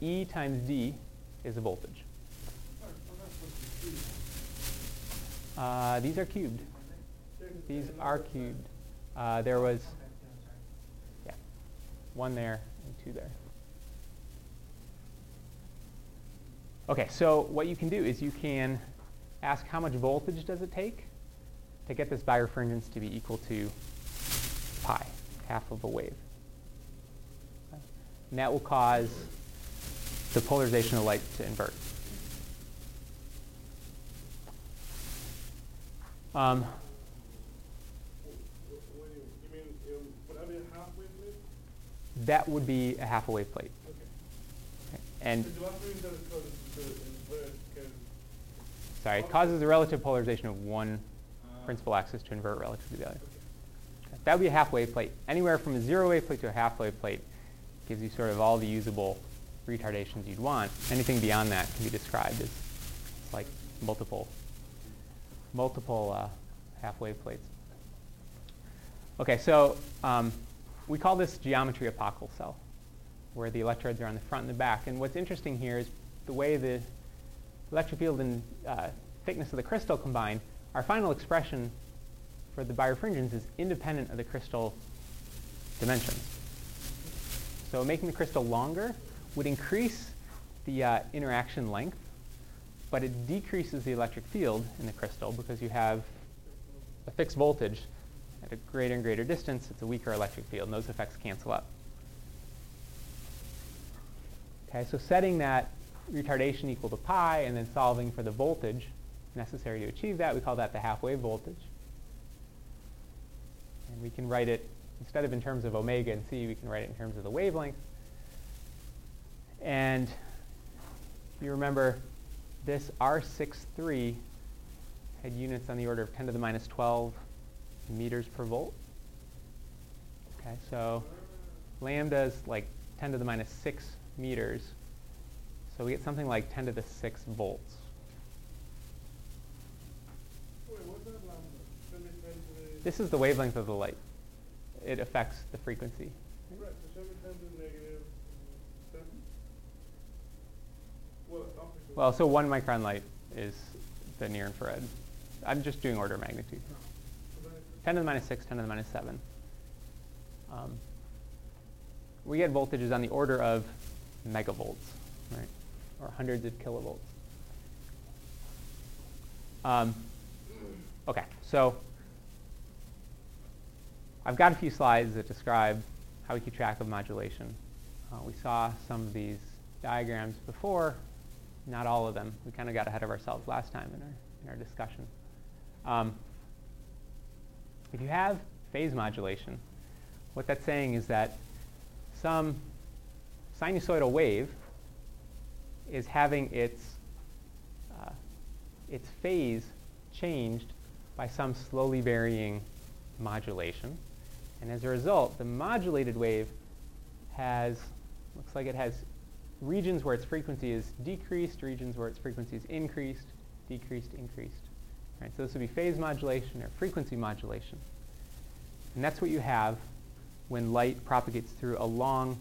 Speaker 1: E times D is the voltage. Uh, these are cubed. These are cubed. Uh, there was one there and two there. Okay, so what you can do is you can ask how much voltage does it take to get this birefringence to be equal to pi, half of a wave. And that will cause the polarization of light to invert. Um,
Speaker 2: What do you, you mean, um, would that be a half wavelength?
Speaker 1: That would be a half a wave plate.
Speaker 2: Okay.
Speaker 1: And
Speaker 2: So do I mean that it causes the invert, because,
Speaker 1: sorry, it causes the relative polarization of one principal axis to invert relative to the other.
Speaker 2: okay.
Speaker 1: That would be a half wave plate. Anywhere from a zero wave plate to a half wave plate gives you sort of all the usable retardations you'd want. Anything beyond that can be described as like multiple, multiple uh, half wave plates. Okay, so um, we call this geometry a Pockels cell, where the electrodes are on the front and the back. And what's interesting here is the way the electric field and uh, thickness of the crystal combine. Our final expression for the birefringence is independent of the crystal dimensions. So making the crystal longer would increase the uh, interaction length, but it decreases the electric field in the crystal because you have a fixed voltage at a greater and greater distance. It's a weaker electric field, and those effects cancel out. Okay, so setting that retardation equal to pi and then solving for the voltage necessary to achieve that, we call that the half-wave voltage. And we can write it, instead of in terms of omega and c, we can write it in terms of the wavelength. And you remember, this R63 had units on the order of 10 to the minus 12 meters per volt. Okay, so lambda is like 10 to the minus 6 meters. So we get something like 10 to the 6 volts.
Speaker 2: Wait, what's that lambda? Show me 10 to the...
Speaker 1: This is the wavelength of the light. It affects the frequency.
Speaker 2: Right, so show me 10 to the negative 7? Well.
Speaker 1: Well, so one micron light is the near infrared. I'm just doing order of magnitude.
Speaker 2: So then it's-
Speaker 1: 10 to the minus 6, 10 to the minus 7. Um, we get voltages on the order of megavolts, right? Or hundreds of kilovolts. Um, okay, so I've got a few slides that describe how we keep track of modulation. Uh, we saw some of these diagrams before, not all of them. We kind of got ahead of ourselves last time in our, in our discussion. Um, if you have phase modulation, what that's saying is that some sinusoidal wave is having its, uh, its phase changed by some slowly varying modulation. And as a result, the modulated wave has, looks like it has regions where its frequency is decreased, regions where its frequency is increased, decreased, increased. Right, so this would be phase modulation or frequency modulation. And that's what you have when light propagates through a long,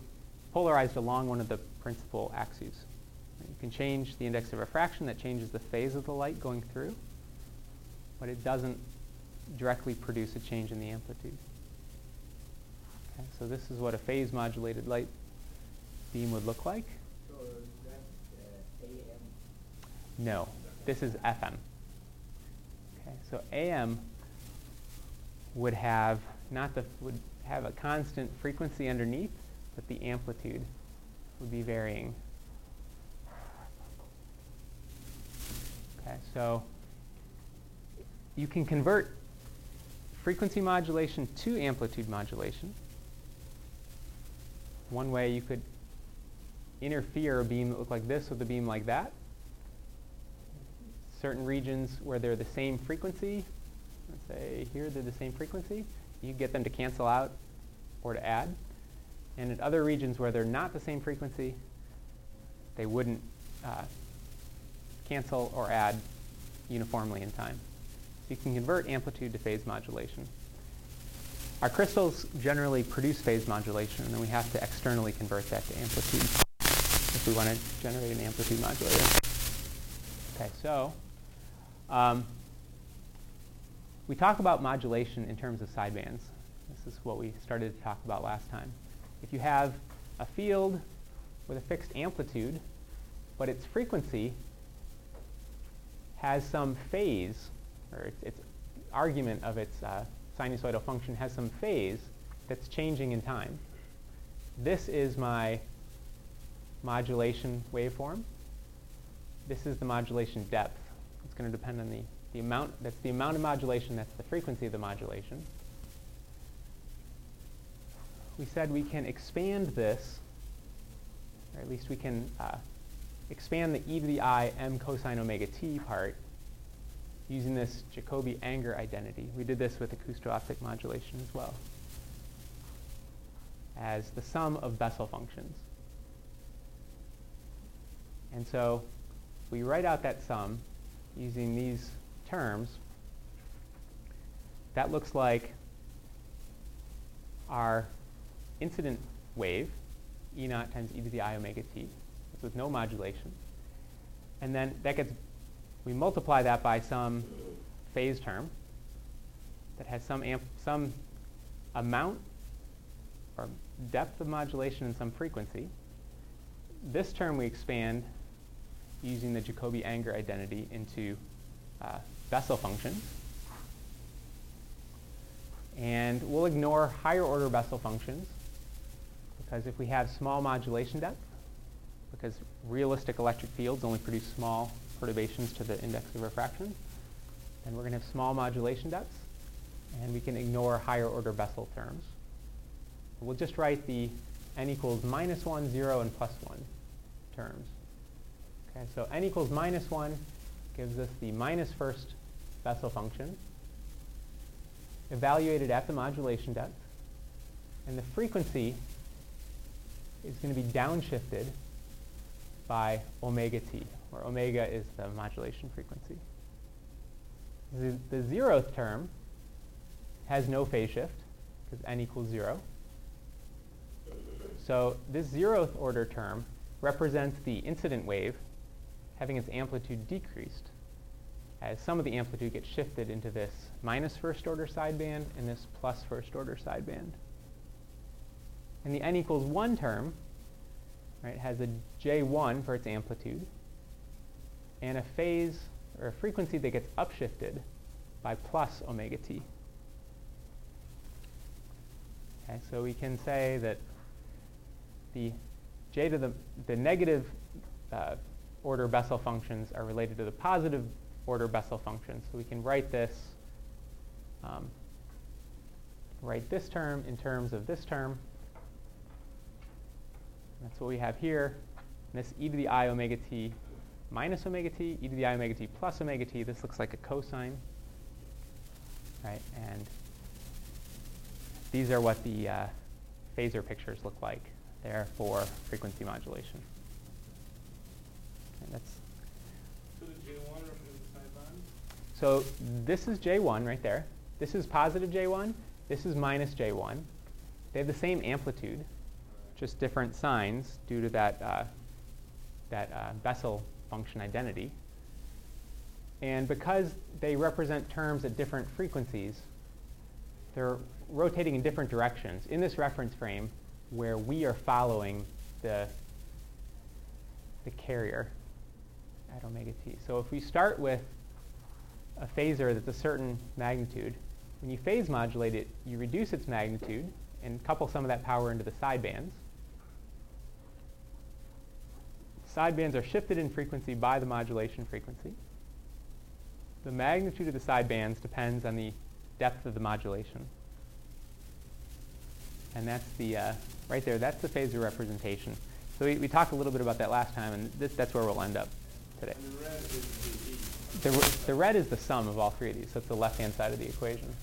Speaker 1: polarized along one of the principal axes. You can change the index of refraction that changes the phase of the light going through, but it doesn't directly produce a change in the amplitude. Okay, so this is what a phase modulated light beam would look like.
Speaker 3: So that's uh, AM.
Speaker 1: No, this is FM. So AM would have not the would have a constant frequency underneath, but the amplitude would be varying. Okay, so you can convert frequency modulation to amplitude modulation. One way you could interfere a beam that looked like this with a beam like that. Certain regions where they're the same frequency, let's say here they're the same frequency, you get them to cancel out or to add. And in other regions where they're not the same frequency, they wouldn't uh, cancel or add uniformly in time. So You can convert amplitude to phase modulation. Our crystals generally produce phase modulation, and then we have to externally convert that to amplitude if we want to generate an amplitude modulator. Okay, so um, we talk about modulation in terms of sidebands. This is what we started to talk about last time. If you have a field with a fixed amplitude, but its frequency has some phase, or its, its argument of its uh, sinusoidal function has some phase that's changing in time. This is my modulation waveform. This is the modulation depth. It's going to depend on the, the amount, that's the amount of modulation, that's the frequency of the modulation. We said we can expand this, or at least we can uh, expand the e to the i m cosine omega t part using this Jacobi Anger identity. We did this with acousto-optic modulation as well as the sum of Bessel functions. And so we write out that sum using these terms. That looks like our incident wave, E naught times e to the i omega t, with no modulation. And then that gets, we multiply that by some phase term that has some, amp, some amount or depth of modulation and some frequency. This term we expand using the Jacobi Anger identity into uh, Bessel functions. And we'll ignore higher order Bessel functions because if we have small modulation depth, because realistic electric fields only produce small perturbations to the index of refraction, then we're going to have small modulation depths, and we can ignore higher order Bessel terms. We'll just write the n equals minus 1, 0, and plus 1 terms. Okay, so n equals minus 1 gives us the minus first Bessel function evaluated at the modulation depth. And the frequency is going to be downshifted by omega t, where omega is the modulation frequency. The, the zeroth term has no phase shift because n equals 0. So this zeroth order term represents the incident wave having its amplitude decreased as some of the amplitude gets shifted into this minus first order sideband and this plus first order sideband. And the n equals 1 term right, has a j1 for its amplitude and a phase or a frequency that gets upshifted by plus omega t. Okay, so we can say that the j to the, the negative uh, order Bessel functions are related to the positive order Bessel functions. So we can write this, um, write this term in terms of this term. That's what we have here. And this e to the i omega t minus omega t, e to the i omega t plus omega t. This looks like a cosine, right? And these are what the uh, phasor pictures look like They're for frequency modulation. That's
Speaker 2: So the J one represents the sideband?
Speaker 1: so this is J1 right there. This is positive J1. This is minus J1. They have the same amplitude, just different signs due to that, uh, that uh, Bessel function identity. And because they represent terms at different frequencies, they're rotating in different directions in this reference frame where we are following the, the carrier at omega t. So if we start with a phasor that's a certain magnitude, when you phase modulate it, you reduce its magnitude and couple some of that power into the sidebands. Sidebands are shifted in frequency by the modulation frequency. The magnitude of the sidebands depends on the depth of the modulation. And that's the, uh, right there, that's the phasor representation. So we, we talked a little bit about that last time, and that's where we'll end up today.
Speaker 2: The red is the
Speaker 1: red is the sum of all three of these, it's the left-hand side of the equation.